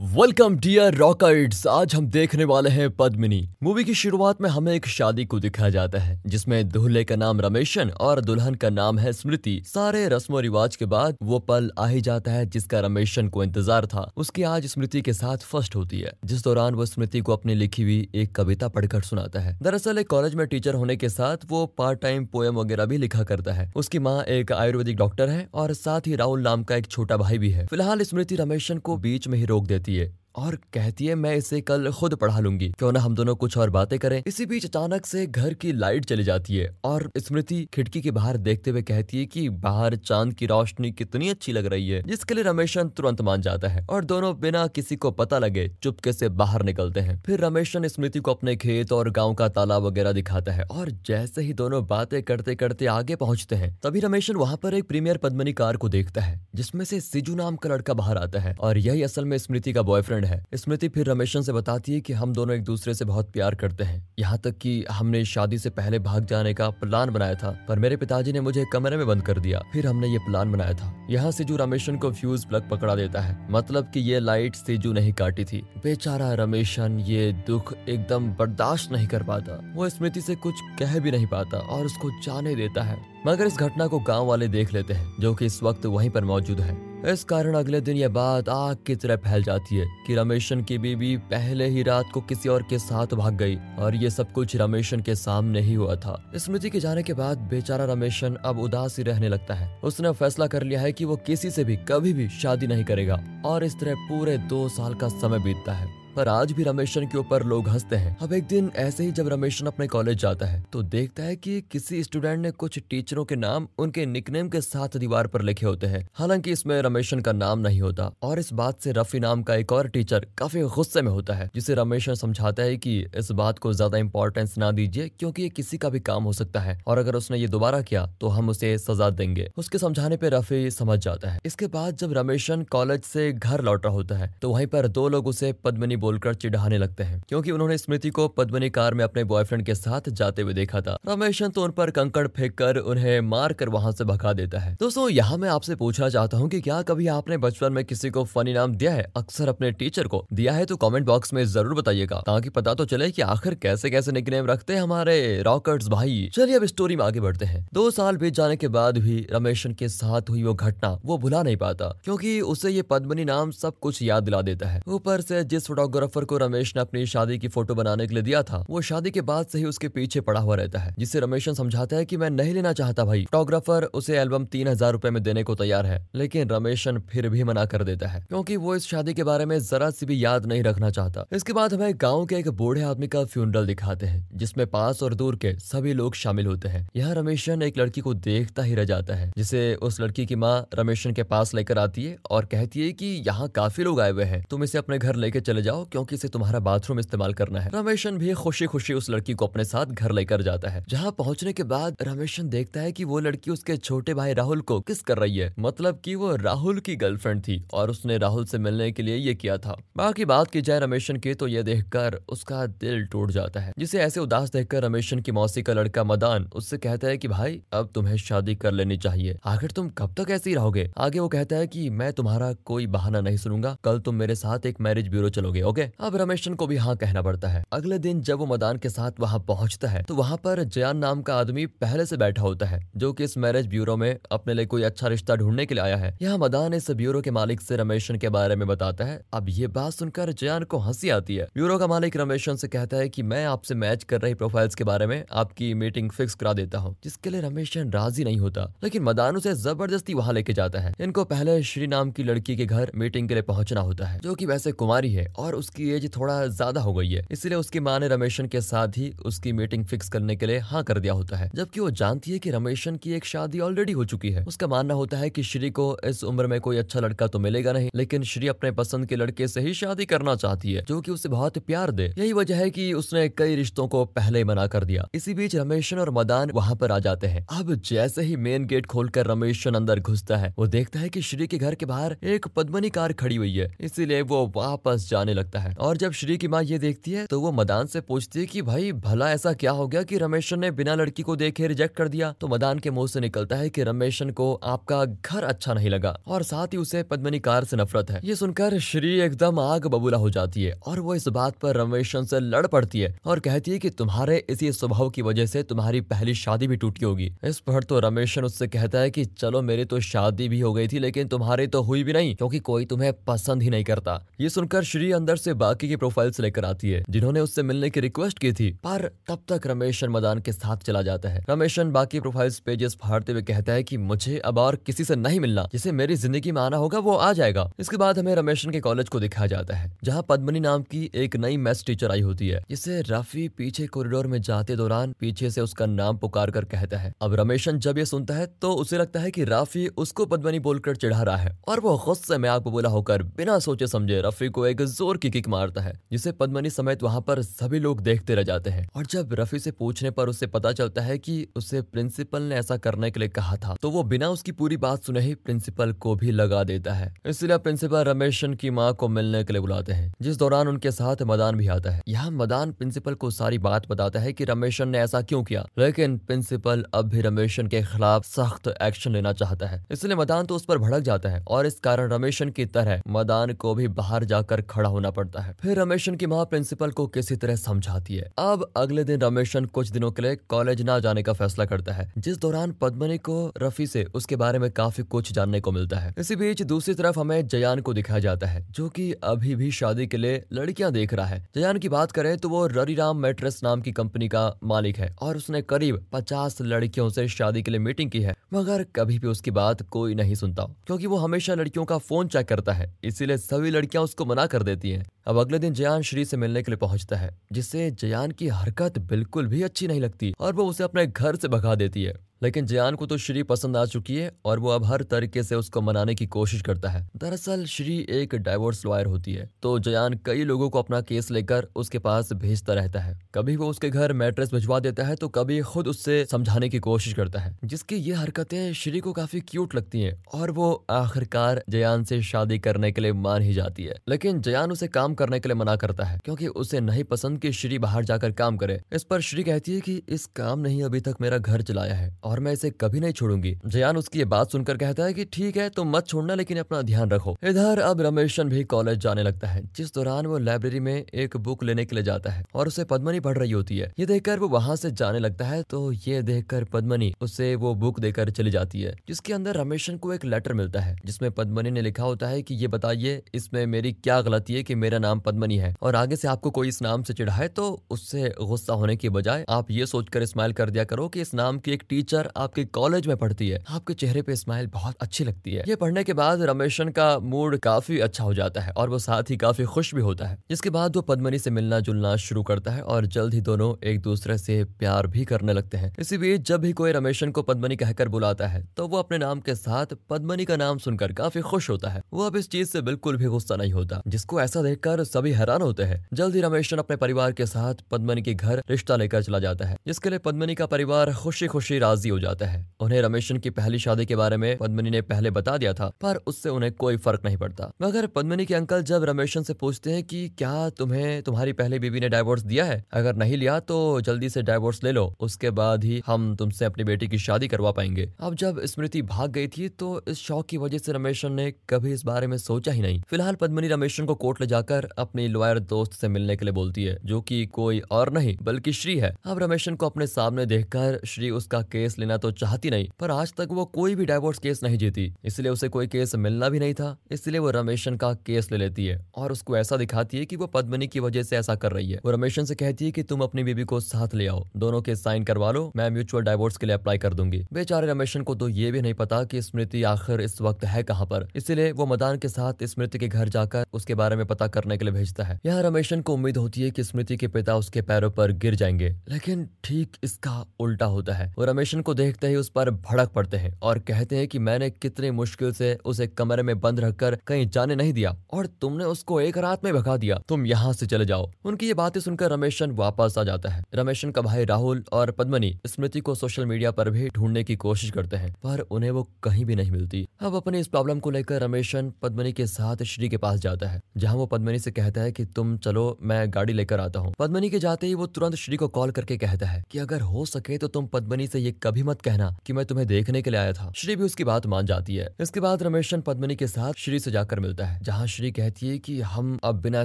Welcome dear रॉकर्ट्स आज हम देखने वाले हैं पद्मिनी। मूवी की शुरुआत में हमें एक शादी को दिखाया जाता है, जिसमें दूल्हे का नाम रमेशन और दुल्हन का नाम है स्मृति। सारे रस्मो रिवाज के बाद वो पल आ ही जाता है जिसका रमेशन को इंतज़ार था। उसकी आज स्मृति के साथ फ़र्स्ट होती है। जिस दौरान वो स्मृति को अपनी लिखी हुई एक कविता पढ़कर सुनाता है। दरअसल एक कॉलेज में टीचर होने के साथ वो पार्ट टाइम पोएम वगैरह भी लिखा करता है। उसकी माँ एक आयुर्वेदिक डॉक्टर है और साथ ही राहुल नाम का एक छोटा भाई भी है। फ़िलहाल स्मृति रमेशन को बीच में ही रोक देती है और कहती है, मैं इसे कल खुद पढ़ा लूँगी। क्यों ना हम दोनों कुछ और बातें करें? इसी बीच अचानक से घर की लाइट चली जाती है और स्मृति खिड़की के बाहर देखते हुए कहती है कि बाहर चाँद की रोशनी कितनी अच्छी लग रही है, जिसके लिए रमेशन तुरंत मान जाता है और दोनों बिना किसी को पता लगे चुपके से बाहर निकलते हैं। फिर रमेशन स्मृति को अपने खेत और गाँव का तालाब वगैरह दिखाता है और जैसे ही दोनों बातें करते करते आगे पहुँचते हैं, तभी रमेशन वहाँ पर एक प्रीमियर पद्मनी कार को देखता है, जिसमें से सिजू नाम का लड़का बाहर आता है और यही असल में स्मृति का बॉयफ्रेंड है। स्मृति फिर रमेशन से बताती है कि हम दोनों एक दूसरे से बहुत प्यार करते हैं। यहाँ तक कि हमने शादी से पहले भाग जाने का प्लान बनाया था, पर मेरे पिताजी ने मुझे कमरे में बंद कर दिया। फिर हमने ये प्लान बनाया था। यहाँ सिजू रमेशन को फ्यूज प्लग पकड़ा देता है मतलब की ये लाइट सिजू नहीं काटी थी। बेचारा रमेशन ये दुख एकदम बर्दाश्त नहीं कर पाता। वो स्मृति से कुछ कह भी नहीं पाता और उसको जाने देता है। मगर इस घटना को गाँव वाले देख लेते हैं, जो कि इस वक्त वहीं पर मौजूद है। इस कारण अगले दिन यह बात आग की तरह फैल जाती है कि रमेशन की बीबी पहले ही रात को किसी और के साथ भाग गई, और ये सब कुछ रमेशन के सामने ही हुआ था। स्मृति के जाने के बाद बेचारा रमेशन अब उदास ही रहने लगता है। उसने फैसला कर लिया है कि वो किसी से भी कभी भी शादी नहीं करेगा, और इस तरह पूरे दो साल का समय बीतता है। पर आज भी रमेशन के ऊपर लोग हँसते हैं। अब एक दिन ऐसे ही जब रमेशन अपने कॉलेज जाता है तो देखता है कि किसी स्टूडेंट ने कुछ टीचरों के नाम उनके निकनेम के साथ दीवार पर लिखे होते हैं। हालाँकि इसमें रमेशन का नाम नहीं होता, और इस बात से रफी नाम का एक और टीचर काफ़ी गुस्से में होता है, जिसे रमेशन समझाता है कि इस बात को ज़्यादा इंपॉर्टेंस ना दीजिए, क्योंकि ये किसी का भी काम हो सकता है, और अगर उसने ये दोबारा किया तो हम उसे सजा देंगे। उसके समझाने पे रफी समझ जाता है। इसके बाद जब रमेशन कॉलेज से घर लौट रहा होता है तो वहीं पर दो लोग उसे पद्मनी बोलकर चिढ़ाने लगते हैं, क्योंकि उन्होंने स्मृति को पद्मनी कार में अपने बॉयफ्रेंड के साथ जाते हुए देखा था। रमेशन तो उन पर कंकड़ फेंक कर उन्हें मार कर वहाँ से भगा देता है। दोस्तों, यहाँ मैं आपसे पूछना चाहता हूँ की क्या कभी आपने बचपन में किसी को फनी नाम दिया है? अक्सर अपने टीचर को दिया है तो कॉमेंट बॉक्स में ज़रूर बताइएगा, ताकि पता तो चले की आखिर कैसे कैसे निकनेम रखते हैं हमारे रॉकर्ट्स भाई। चलिए अब स्टोरी में आगे बढ़ते हैं। दो साल बीत जाने के बाद भी रमेशन के साथ हुई वो घटना, वो भुला नहीं पाता, क्योंकि उसे ये पद्मनी नाम सब कुछ याद दिला देता है। ऊपर से जिस फोटोग्राफर को रमेश ने अपनी शादी की फ़ोटो बनाने के लिए दिया था। वो शादी के बाद से ही उसके पीछे पड़ा हुआ रहता है, जिससे रमेशन समझाता है कि मैं नहीं लेना चाहता भाई। फोटोग्राफर उसे एल्बम तीन हज़ार रूपए में देने को तैयार है, लेकिन रमेशन फिर भी मना कर देता है, क्योंकि वो इस शादी के बारे में जरा सी भी याद नहीं रखना चाहता। इसके बाद हमें गाँव के एक बूढ़े आदमी का फ्यूनरल दिखाते हैं, जिसमें पास और दूर के सभी लोग शामिल होते हैं। यहाँ रमेशन एक लड़की को देखता ही रह जाता है, जिसे उस लड़की की माँ रमेशन के पास लेकर आती है और कहती है की यहाँ काफ़ी लोग आए हुए हैं, तुम इसे अपने घर लेके चले जाओ क्योंकि इसे तुम्हारा बाथरूम इस्तेमाल करना है? रमेशन भी खुशी खुशी उस लड़की को अपने साथ घर लेकर जाता है। जहाँ पहुँचने के बाद रमेशन देखता है की वो लड़की उसके छोटे भाई राहुल को किस कर रही है। मतलब की वो राहुल की गर्लफ्रेंड थी और उसने राहुल से मिलने के लिए ये किया था। बाकी बात की जाए रमेशन की तो ये देखकर उसका दिल टूट जाता है। जिसे ऐसे उदास देखकर रमेशन की मौसी का लड़का मदान उससे कहता है कि, भाई, अब तुम्हें शादी कर लेनी चाहिए। आखिर तुम कब तक ऐसे ही रहोगे? आगे वो कहता है कि, मैं तुम्हारा कोई बहाना नहीं सुनूँगा। कल तुम मेरे साथ एक मैरिज ब्यूरो चलोगे ओके? अब रमेशन को भी हाँ कहना पड़ता है। अगले दिन जब वो मदान के साथ वहाँ पहुँचता है तो वहाँ पर जयान नाम का आदमी पहले से बैठा होता है, जो की इस मैरिज ब्यूरो में अपने लिए कोई अच्छा रिश्ता ढूँढने के लिए आया है। यहाँ मदान इस ब्यूरो के मालिक से रमेशन के बारे में बताता है। अब ये बात सुनकर जयान को हँसी आती है। ब्यूरो का मालिक रमेशन से कहता है की मैं आपसे मैच कर रही प्रोफाइल्स के बारे में आपकी मीटिंग फिक्स करा देता हूँ, जिसके लिए रमेशन राज़ी नहीं होता, लेकिन मदान उसे ज़बरदस्ती वहाँ लेके जाता है। इनको पहले श्री नाम की लड़की के घर मीटिंग के लिए पहुँचना होता है, जो कि वैसे कुमारी है, और उसकी एज थोड़ा ज़्यादा हो गई है। इसलिए उसकी माँ ने रमेशन के साथ ही उसकी मीटिंग फिक्स करने के लिए हाँ कर दिया होता है। जबकि वो जानती है की रमेशन की एक शादी ऑलरेडी हो चुकी है। उसका मानना होता है की श्री को इस उम्र में कोई अच्छा लड़का तो मिलेगा नहीं, लेकिन श्री अपने पसंद के लड़के से ही शादी करना चाहती है, जो की उसे बहुत प्यार दे। यही वजह है की उसने कई रिश्तों को पहले ही मना कर दिया। इसी बीच रमेशन और मदान वहाँ पर आ जाते हैं। अब जैसे ही मेन गेट खोलकर रमेशन अंदर घुसता है, वो देखता है कि श्री के घर के बाहर एक पद्मनी कार खड़ी हुई है। इसीलिए वो वापस जाने लगता लगता है। और जब श्री की माँ ये देखती है तो वो मदान से पूछती है कि, भाई, भला ऐसा क्या हो गया कि रमेशन ने बिना लड़की को देखे रिजेक्ट कर दिया? तो मदान के मुँह से निकलता है कि रमेशन को आपका घर अच्छा नहीं लगा और साथ ही उसे पद्मनी कार से नफरत है। ये सुनकर श्री एकदम आग बबूला हो जाती है और वो इस बात पर रमेशन से लड़ पड़ती है और कहती है कि, तुम्हारे इसी स्वभाव की वजह से तुम्हारी पहली शादी भी टूटी होगी। इस पर तो रमेशन उससे कहता है कि, चलो, मेरी तो शादी भी हो गई थी, लेकिन तुम्हारी तो हुई भी नहीं, क्योंकि कोई तुम्हें पसंद ही नहीं करता। ये सुनकर श्री अंदर से बाकी की प्रोफाइल्स लेकर आती है, जिन्होंने उससे मिलने की रिक्वेस्ट की थी। पर तब तक रमेशन मदान के साथ चला जाता है। रमेशन बाकी प्रोफाइल्स पेजेस फाड़ते हुए कहता है कि मुझे अब और किसी से नहीं मिलना। जिसे मेरी ज़िंदगी में आना होगा, वो आ जाएगा। इसके बाद हमें रमेशन के कॉलेज को दिखाया जाता है, जहाँ पद्मनी नाम की एक नई मैथ्स टीचर आई होती है, जिसे रफी पीछे कॉरिडोर में जाते दौरान पीछे से उसका नाम पुकार कर कहता है। अब रमेशन जब ये सुनता है तो उसे लगता है कि राफी उसको पद्मनी बोलकर चिढ़ा रहा है, और वो गुस्से में आग बोला होकर बिना सोचे समझे रफी को एक ज़ोर की किक मारता है, जिसे पद्मनी समेत वहाँ पर सभी लोग देखते रह जाते हैं। और जब रफी से पूछने पर उसे पता चलता है कि उसे प्रिंसिपल ने ऐसा करने के लिए कहा था तो वो बिना उसकी पूरी बात सुने ही प्रिंसिपल को भी लगा देता है। इसलिए प्रिंसिपल रमेशन की माँ को मिलने के लिए बुलाते हैं, जिस दौरान उनके साथ मदान भी आता है। यहाँ मदान प्रिंसिपल को सारी बात बताता है की रमेशन ने ऐसा क्यों किया, लेकिन प्रिंसिपल अब भी रमेशन के खिलाफ सख्त एक्शन लेना चाहता है। इसलिए मदान तो उस पर भड़क जाता है, और इस कारण रमेशन की तरह मदान को भी बाहर जाकर खड़ा होना पड़ता है। फिर रमेशन की माँ प्रिंसिपल को किसी तरह समझाती है। अब अगले दिन रमेशन कुछ दिनों के लिए कॉलेज न जाने का फैसला करता है। जिस दौरान पद्मनी को, रफी से, उसके बारे में काफ़ी कुछ जानने को मिलता है। इसी बीच दूसरी तरफ़ हमें जयान को दिखाया जाता है, जो की अभी भी शादी के लिए लड़कियाँ देख रहा है। जयान की बात करें तो वो ररीराम मेट्रेस नाम की कंपनी का मालिक है और उसने करीब पचास लड़कियों से शादी के लिए मीटिंग की है। मगर कभी भी उसकी बात कोई नहीं सुनता, क्योंकि वो हमेशा लड़कियों का फ़ोन चेक करता है, इसीलिए सभी लड़कियाँ उसको मना कर देती हैं। अब अगले दिन जयान श्री से मिलने के लिए पहुँचता है, जिससे जयान की हरकत बिल्कुल भी अच्छी नहीं लगती और वो उसे अपने घर से भगा देती है। लेकिन जयान को तो श्री पसंद आ चुकी है और वो अब हर तरीके से उसको मनाने की कोशिश करता है। दरअसल श्री एक डाइवोर्स लॉयर होती है तो जयान कई लोगों को अपना केस लेकर उसके पास भेजता रहता है। कभी वो उसके घर मैट्रेस भिजवा देता है तो कभी खुद उससे समझाने की कोशिश करता है, जिसकी ये हरकतें श्री को काफ़ी क्यूट लगती है और वो आखिरकार जयान से शादी करने के लिए मान ही जाती है। लेकिन जयान उसे काम करने के लिए मना करता है, क्योंकि उसे नहीं पसंद की श्री बाहर जाकर काम करे। इस पर श्री कहती है की इस काम ने ही अभी तक मेरा घर चलाया है और मैं इसे कभी नहीं छोड़ूँगी। जयान उसकी ये बात सुनकर कहता है कि ठीक है, तुम मत छोड़ना, लेकिन अपना ध्यान रखो। इधर अब रमेशन भी कॉलेज जाने लगता है। जिस दौरान वो लाइब्रेरी में एक बुक लेने के लिए जाता है और उसे पद्मनी पढ़ रही होती है। ये देखकर वो वहाँ से जाने लगता है तो ये देखकर पद्मनी उसे वो बुक देकर चली जाती है, जिसके अंदर रमेशन को एक लेटर मिलता है, जिसमें पद्मनी ने लिखा होता है कि, ये बताइए, इसमें मेरी क्या गलती है कि मेरा नाम पद्मनी है? और आगे से आपको कोई इस नाम से चिढ़ाए तो उससे गुस्सा होने के बजाय आप ये सोचकर स्माइल कर दिया करो कि इस नाम की एक टीचर आपके कॉलेज में पढ़ती है, आपके चेहरे पे स्माइल बहुत अच्छी लगती है। ये पढ़ने के बाद रमेशन का मूड काफ़ी अच्छा हो जाता है और वो साथ ही काफ़ी खुश भी होता है। जिसके बाद वो पद्मनी से मिलना जुलना शुरू करता है और जल्द ही दोनों एक दूसरे से प्यार भी करने लगते हैं। इसी बीच जब भी कोई रमेशन को पद्मनी कहकर बुलाता है तो वो अपने नाम के साथ पद्मनी का नाम सुनकर काफ़ी खुश होता है। वो अब इस चीज़ से बिल्कुल भी गुस्सा नहीं होता, जिसको ऐसा देखकर सभी हैरान होते हैं। जल्द ही रमेशन अपने परिवार के साथ पद्मनी के घर रिश्ता लेकर चला जाता है, जिसके लिए पद्मनी का परिवार खुशी खुशी राज़ी हो जाता है। उन्हें रमेशन की पहली शादी के बारे में पद्मनी ने पहले बता दिया था, पर उससे उन्हें कोई फ़र्क नहीं पड़ता। मगर पद्मनी के अंकल जब रमेशन से पूछते हैं कि क्या तुम्हें तुम्हारी पहली बीवी ने डाइवोर्स दिया है? अगर नहीं लिया तो जल्दी से डाइवोर्स ले लो। उसके बाद ही हम तुमसे अपनी बेटी की शादी करवा पाएँगे। अब जब स्मृति भाग गई थी तो इस शौक की वजह से रमेशन ने कभी इस बारे में सोचा ही नहीं। फ़िलहाल पद्मनी रमेशन को कोर्ट ले जाकर अपनी लॉयर दोस्त से मिलने के लिए बोलती है, जो कि कोई और नहीं, बल्कि श्री है। अब रमेशन को अपने सामने देखकर श्री उसका केस लेना तो चाहती नहीं, पर आज तक वो कोई भी डाइवोर्स केस नहीं जीती। इसलिए उसे कोई केस मिलना भी नहीं था। इसलिए वो रमेशन का केस ले लेती है और उसको ऐसा दिखाती है कि वो पद्मनी की वजह से ऐसा कर रही है। वो रमेशन से कहती है कि तुम अपनी बीबी को साथ ले आओ। दोनों के साइन करवा लो, मैं म्यूचुअल डाइवोर्स के लिए अप्लाई कर दूँगी। बेचारे रमेशन को तो ये भी नहीं पता की स्मृति आखिर इस वक्त है कहाँ पर। इसलिए वो मदान के साथ स्मृति के घर जाकर उसके बारे में पता करने के लिए भेजता है। यहाँ रमेशन को उम्मीद होती है की स्मृति के पिता उसके पैरों पर गिर जाएँगे, लेकिन ठीक इसका उल्टा होता है। वो रमेशन को देखते ही उस पर भड़क पड़ते हैं और कहते हैं कि मैंने कितनी मुश्किल से उसे कमरे में बंद रखकर कहीं जाने नहीं दिया और तुमने उसको एक रात में भगा दिया। तुम यहाँ से चले जाओ। उनकी ये बातें सुनकर रमेशन वापस आ जाता है। रमेशन का भाई राहुल और पद्मनी स्मृति को सोशल मीडिया पर भी ढूँढने की कोशिश करते हैं, पर उन्हें वो कहीं भी नहीं मिलती। अब अपने इस प्रॉब्लम को लेकर रमेशन पद्मनी के साथ श्री के पास जाता है, जहाँ वो पद्मनी से कहता है की, तुम चलो, मैं गाड़ी लेकर आता हूँ। पद्मनी के जाते ही वो तुरंत श्री को कॉल करके कहता है की, अगर हो सके तो तुम पद्मनी से ये कभी मत कहना कि मैं तुम्हें देखने के लिए आया था। श्री भी उसकी बात मान जाती है। इसके बाद रमेशन पद्मनी के साथ श्री से जाकर मिलता है, जहाँ श्री कहती है की हम अब बिना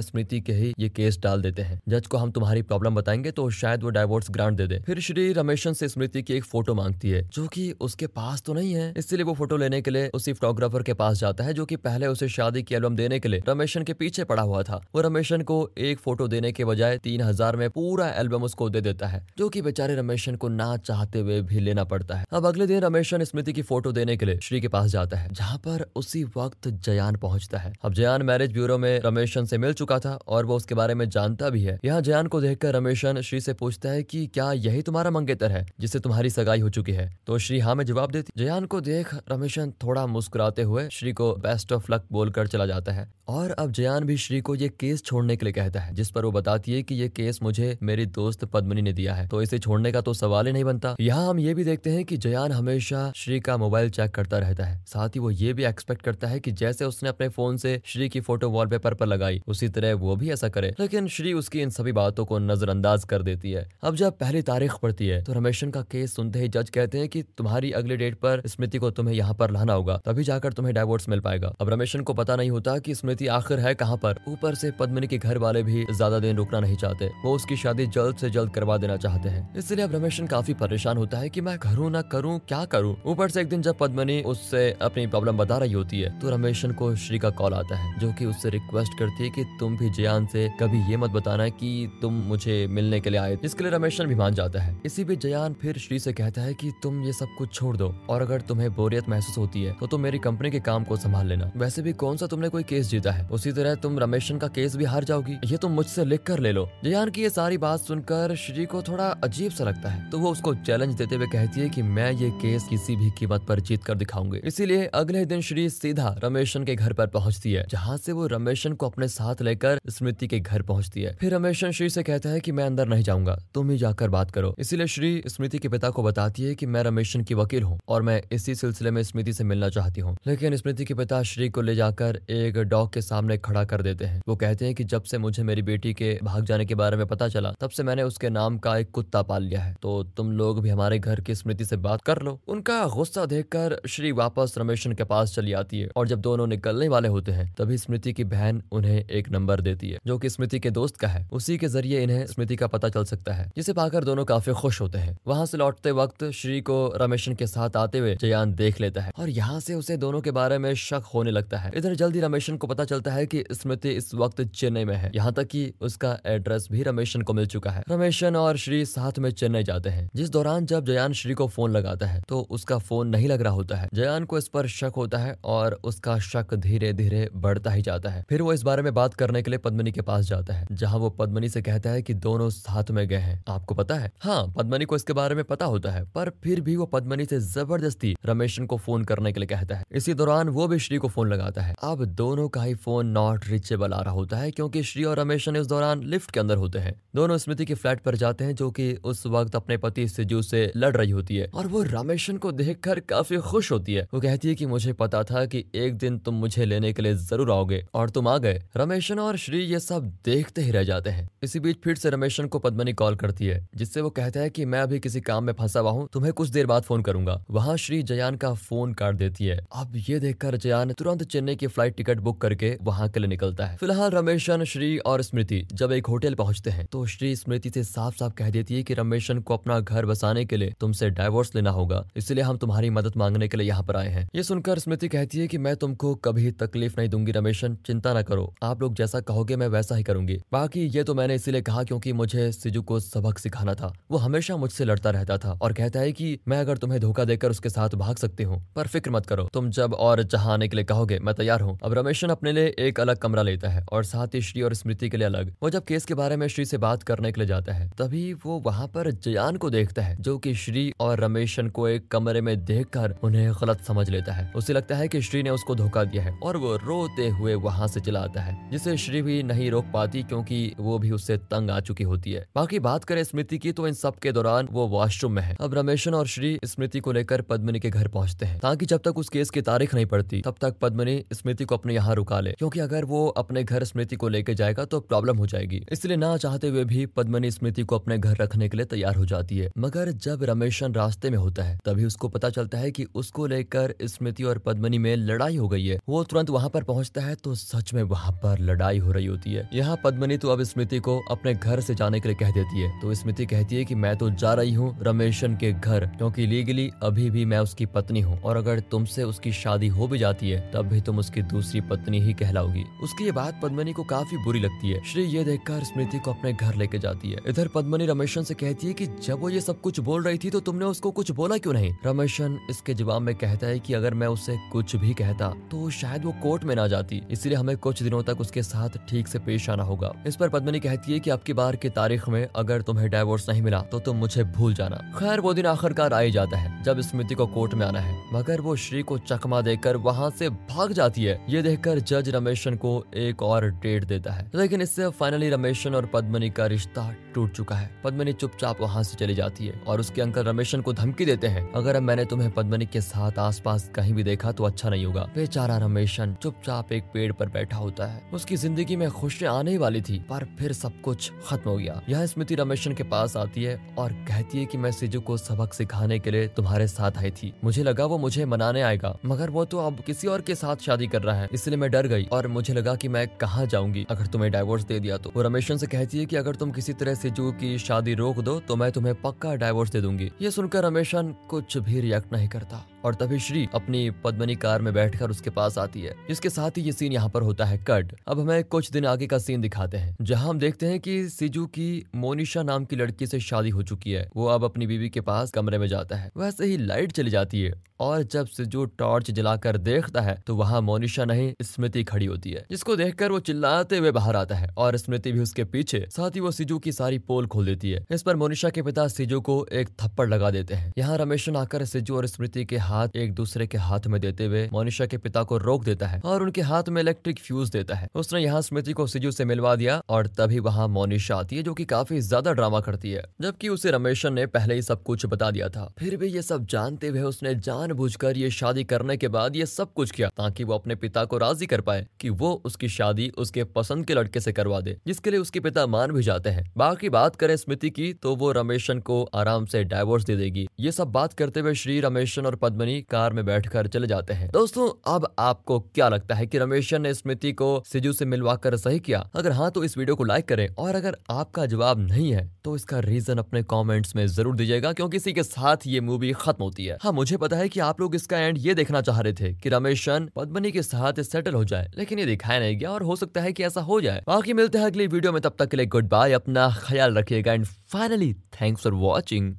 स्मृति के ही ये केस डाल देते हैं। जज को हम तुम्हारी प्रॉब्लम बताएँगे तो शायद वो डाइवोर्स ग्रांट दे दे। फिर श्री रमेशन से स्मृति की एक फ़ोटो मांगती है, जो कि उसके पास तो नहीं है। इसलिए वो फ़ोटो लेने के लिए उसी फोटोग्राफर के पास जाता है, जो कि पहले उसे शादी की एल्बम देने के लिए रमेशन के पीछे पड़ा हुआ था। वो रमेशन को एक फ़ोटो देने के बजाय तीन हज़ार में पूरा एल्बम उसको दे देता है, जो की बेचारे रमेशन को ना चाहते हुए भी लेना पड़ता है। अब अगले दिन रमेशन स्मृति की फ़ोटो देने के लिए श्री के पास जाता है, जहाँ पर उसी वक्त जयान पहुँचता है। अब जयान मैरिज ब्यूरो में रमेशन से मिल चुका था और वो उसके बारे में जानता भी है। यहाँ जयान को देखकर रमेशन श्री से पूछता है कि क्या यही तुम्हारा मंगेतर है, जिससे तुम्हारी सगाई हो चुकी है? तो श्री हाँ में जवाब देती, जयान को देख रमेशन थोड़ा मुस्कुराते हुए श्री को बेस्ट ऑफ़ लक बोलकर चला जाता है। और अब जयान भी श्री को ये केस छोड़ने के लिए कहता है, जिस पर वो बताती है कि ये केस मुझे मेरी दोस्त पद्मनी ने दिया है। तो इसे छोड़ने का तो सवाल ही नहीं बनता। यहाँ हम ये भी देखते हैं कि जयान हमेशा श्री का मोबाइल चेक करता रहता है। साथ ही वो ये भी एक्सपेक्ट करता है कि जैसे उसने अपने फ़ोन से श्री की फ़ोटो वॉलपेपर पर लगाई, उसी तरह वो भी ऐसा करे। लेकिन श्री उसकी इन सभी बातों को नजरअंदाज कर देती है। अब जब पहली तारीख पड़ती है तो रमेशन का केस सुनते ही जज कहते हैं कि तुम्हारी अगली डेट पर स्मृति को तुम्हें यहाँ पर लाना होगा, तभी जाकर तुम्हें डाइवोर्स मिल पाएगा। अब रमेशन को पता नहीं होता की स्मृति आखिर है कहाँ पर। ऊपर से पद्मिनी के घर वाले भी ज़्यादा दिन रुकना नहीं चाहते। वो उसकी शादी जल्द से जल्द करवा देना चाहते हैं। इसलिए अब रमेशन काफ़ी परेशान होता है कि मैं करूँ ना करूँ, क्या करूँ? ऊपर से एक दिन जब पद्मनी उससे अपनी प्रॉब्लम बता रही होती है तो रमेशन को श्री का कॉल आता है, जो की उससे रिक्वेस्ट करती है की तुम भी जयान से कभी ये मत बताना की तुम मुझे मिलने के लिए आए इसके लिए रमेशन भी मान जाता है। इसी बीच जयान फिर श्री से कहता है की तुम ये सब कुछ छोड़ दो, और अगर तुम्हें बोरियत महसूस होती है तो तुम मेरी कंपनी के काम को संभाल लेना। वैसे भी कौन सा तुमने कोई केस जीता है? उसी तरह तुम रमेशन का केस भी हार जाओगी। ये तुम मुझसे लिख कर ले लो। जयान की ये सारी बात सुनकर श्री को थोड़ा अजीब सा लगता है तो वो उसको चैलेंज देते हुए कहती है कि मैं ये केस किसी भी कीमत पर जीत कर दिखाऊँगी। इसीलिए अगले दिन श्री सीधा रमेशन के घर पर पहुँचती है, जहाँ से वो रमेशन को अपने साथ लेकर स्मृति के घर पहुँचती है। फिर रमेशन श्री से कहता है कि मैं अंदर नहीं जाऊँगा, तुम ही जाकर बात करो। इसीलिए श्री स्मृति के पिता को बताती है की मैं रमेशन की वकील हूँ और मैं इसी सिलसिले में स्मृति से मिलना चाहती हूँ। लेकिन स्मृति के पिता श्री को ले जाकर एक डॉग के सामने खड़ा कर देते हैं। वो कहते हैं कि जब से मुझे मेरी बेटी के भाग जाने के बारे में पता चला, तब से मैंने उसके नाम का एक कुत्ता पाल लिया है। तो तुम लोग भी हमारे घर की स्मृति से बात कर लो। उनका गुस्सा देखकर श्री वापस रमेशन के पास चली आती है और जब दोनों निकलने वाले होते हैं, तभी स्मृति की बहन उन्हें एक नंबर देती है, जो की स्मृति के दोस्त का है। उसी के ज़रिए इन्हें स्मृति का पता चल सकता है, जिसे पाकर दोनों काफ़ी खुश होते हैं। वहाँ से लौटते वक्त श्री को रमेशन के साथ आते हुए जयान देख लेता है और यहाँ से उसे दोनों के बारे में शक होने लगता है। इधर जल्दी रमेशन को पता चलता है कि स्मृति इस वक्त चेन्नई में है। यहाँ तक कि उसका एड्रेस भी रमेशन को मिल चुका है। रमेशन और श्री साथ में चेन्नई जाते हैं। जिस दौरान जब जयान श्री को फ़ोन लगाता है तो उसका फ़ोन नहीं लग रहा होता है। जयान को इस पर शक होता है और उसका शक धीरे धीरे बढ़ता ही जाता है। फिर वो इस बारे में बात करने के लिए पद्मनी के पास जाता है, जहाँ वो पद्मनी से कहता है की दोनों साथ में गए हैं। आपको पता है? हाँ पद्मनी को इसके बारे में पता होता है, पर फिर भी वो पद्मनी से ज़बरदस्ती रमेशन को फ़ोन करने के लिए कहता है। इसी दौरान वो भी श्री को फ़ोन लगाता है। अब दोनों का ही फ़ोन नॉट रिचेबल आ रहा होता है, क्योंकि श्री और रमेशन इस दौरान लिफ्ट के अंदर होते हैं। दोनों स्मृति के फ्लैट पर जाते हैं, जो कि उस वक्त अपने पति सिजू से लड़ रही होती है। और वो रमेशन को देखकर काफ़ी खुश होती है। वो कहती है कि मुझे पता था कि एक दिन तुम मुझे लेने के लिए ज़रूर आओगे। और तुम आ गए। रमेशन और श्री ये सब देखते ही रह जाते हैं। इसी बीच फिर से रमेशन को पद्मनी कॉल करती है, जिससे वो कहता है कि मैं अभी किसी काम में फंसा हुआ हूँ। तुम्हें कुछ देर बाद फ़ोन करूँगा। वहाँ श्री जयान का फ़ोन काट देती है। अब ये देखकर जयान तुरंत चेन्नई की फ़्लाइट टिकट बुक करके वहाँ के लिए निकलता है। फ़िलहाल रमेशन श्री और स्मृति जब एक होटल पहुँचते हैं तो श्री स्मृति से साफ़ साफ़ कह देती है कि रमेशन को अपना घर बसाने के लिए तुमसे डाइवोर्स लेना होगा। इसलिए हम तुम्हारी मदद मांगने के लिए यहाँ पर आए हैं। ये सुनकर स्मृति कहती है की मैं तुमको कभी तकलीफ़ नहीं दूँगी रमेशन, चिंता न करो। आप लोग जैसा कहोगे मैं वैसा ही करूँगी। बाकी ये तो मैंने इसीलिए कहा क्योंकि मुझे सिजू को सबक सिखाना था। वो हमेशा मुझसे लड़ता रहता था और कहता है कि मैं अगर तुम्हें धोखा देकर उसके साथ भाग सकती हूँ, पर फ़िक्र मत करो। तुम जब और जहाँ आने के लिए कहोगे, मैं तैयार हूँ। अब रमेशन अपने लिए एक अलग कमरा लेता है और साथ ही श्री और स्मृति के लिए अलग। वो जब केस के बारे में श्री से बात करने के लिए जाता है, तभी वो वहाँ पर जयान को देखता है, जो कि श्री श्री और रमेशन को एक कमरे में देखकर उन्हें गलत समझ लेता है। उसे लगता है की श्री ने उसको धोखा दिया है और वो रोते हुए वहाँ से चला आता है, जिसे श्री भी नहीं रोक पाती क्योंकि वो भी उससे तंग आ चुकी होती है। बाकी बात करें स्मृति की तो इन सब के दौरान वो वॉशरूम में है। अब रमेशन और श्री स्मृति को लेकर पद्मनी के घर पहुँचते हैं, ताकि जब तक उस केस की तारीख नहीं पड़ती, तब तक पद्मनी स्मृति को अपने यहाँ रुका ले। क्योंकि अगर वो अपने घर स्मृति को लेकर जाएगा तो प्रॉब्लम हो जाएगी। इसलिए ना चाहते हुए भी पद्मनी स्मृति को अपने घर रखने के लिए तैयार हो जाती है। मगर जब रमेशन रास्ते में होता है। तभी उसको पता चलता है कि उसको लेकर स्मृति और पद्मनी में लड़ाई हो गई है। वो तुरंत वहाँ पर पहुँचता है तो सच में वहाँ पर लड़ाई हो रही होती है। यहाँ पद्मनी तो अब स्मृति को अपने घर से जाने के लिए कह देती है। तो स्मृति कहती है की मैं तो जा रही हूँ रमेशन के घर, क्योंकि लीगली अभी भी मैं उसकी पत्नी हूँ। और अगर तुमसे उसकी शादी हो भी जाती है, तब भी तुम उसकी दूसरी पत्नी ही कहलाओगी। उसकी ये बात पद्मनी को काफ़ी बुरी लगती है। श्री ये देखकर स्मृति को अपने घर लेके जाती है। इधर पद्मनी रमेशन से कहती है कि जब वो ये सब कुछ बोल रही थी तो तुमने उसको कुछ बोला क्यों नहीं? रमेशन इसके जवाब में कहता है कि अगर मैं उससे कुछ भी कहता तो शायद वो कोर्ट में ना जाती। इसलिए हमें कुछ दिनों तक उसके साथ ठीक से पेश आना होगा। इस पर पद्मनी कहती है कि आपकी बार की तारीख में अगर तुम्हें डाइवोर्स नहीं मिला तो तुम मुझे भूल जाना। खैर, वो दिन आखिरकार आ ही जाता है, जब स्मृति को कोर्ट में आना है। मगर वो श्री को चकमा देकर वहाँ से भाग जाती है। ये देखकर जज रमेशन को एक और डेट देता है। लेकिन इससे फाइनली रमेशन और पद्मनी का रिश्ता टूट चुका है। पद्मनी चुपचाप वहाँ से चली जाती है और उसके अंकल रमेशन को धमकी देते हैं। अगर अब मैंने तुम्हें पद्मनी के साथ आसपास कहीं भी देखा तो अच्छा नहीं होगा। बेचारा रमेशन चुपचाप एक पेड़ पर बैठा होता है। उसकी ज़िंदगी में खुशियाँ आने ही वाली थी, पर फिर सब कुछ खत्म हो गया। यह स्मृति रमेशन के पास आती है और कहती है की मैं सिजू को सबक सिखाने के लिए तुम्हारे साथ आई थी। मुझे लगा वो मुझे मनाने आएगा, मगर वो तो अब किसी और के साथ शादी कर रहा है, इसलिए मैं डर गई और मुझे लगा की मैं कहाँ जाऊँगी। अगर तुम्हें डाइवोर्स दे दिया तो। वो रमेशन से कहती है की अगर तुम किसी तरह सिजू की शादी रोक दो तो मैं तुम्हें पक्का डाइवोर्स दे दूँगी। ये सुनकर रमेशन कुछ भी रिएक्ट नहीं करता और तभी श्री अपनी पद्मनी कार में बैठकर उसके पास आती है। जिसके साथ ही ये सीन यहाँ पर होता है। कट। अब हमें कुछ दिन आगे का सीन दिखाते हैं, जहाँ हम देखते हैं कि सिजू की मोनिशा नाम की लड़की से शादी हो चुकी है। वो अब अपनी बीवी के पास कमरे में जाता है। वैसे ही लाइट चली जाती है और जब सिजू टॉर्च जलाकर देखता है तो वहाँ मोनिशा नहीं, स्मृति खड़ी होती है, जिसको देखकर वो चिल्लाते हुए बाहर आता है और स्मृति भी उसके पीछे। साथ ही वो सिजू की सारी पोल खोल देती है। इस पर मोनिशा के पिता सिजू को एक थप्पड़ लगा देते हैं। यहाँ रमेशन आकर सिजू और स्मृति के हाथ एक दूसरे के हाथ में देते हुए मोनिशा के पिता को रोक देता है और उनके हाथ में इलेक्ट्रिक फ्यूज देता है। उसने यहाँ स्मृति को सिजू से मिलवा दिया और तभी वहाँ मोनिशा आती है जो की काफ़ी ज़्यादा ड्रामा करती है, जबकि उसे रमेशन ने पहले ही सब कुछ बता दिया था। फिर भी ये सब जानते हुए उसने जानबूझकर ये शादी करने के बाद ये सब कुछ किया, ताकि वो अपने पिता को राज़ी कर पाए कि वो उसकी शादी उसके पसंद के लड़के से करवा दे, जिसके लिए उसके पिता मान भी जाते हैं। बाकी बात करें स्मृति की तो वो रमेशन को आराम से डाइवोर्स दे देगी। ये सब बात करते हुए श्री रमेशन और पद्मनी कार में बैठकर चले जाते हैं। दोस्तों, अब आपको क्या लगता है कि रमेशन ने स्मृति को सिजू से मिलवाकर सही किया? अगर हाँ तो इस वीडियो को लाइक करें और अगर आपका जवाब नहीं है तो इसका रीजन अपने कॉमेंट्स में ज़रूर दीजिएगा, क्योंकि इसी के साथ ये मूवी खत्म होती है। हाँ मुझे पता है की आप लोग इसका एंड ये देखना चाह रहे थे कि रमेशन पद्मनी के साथ सेटल हो जाए, लेकिन ये दिखाया नहीं गया और हो सकता है कि ऐसा हो जाए। बाकी मिलते हैं अगली वीडियो में, तब तक के लिए गुड बाय अपना ख्याल रखिएगा and finally thanks for watching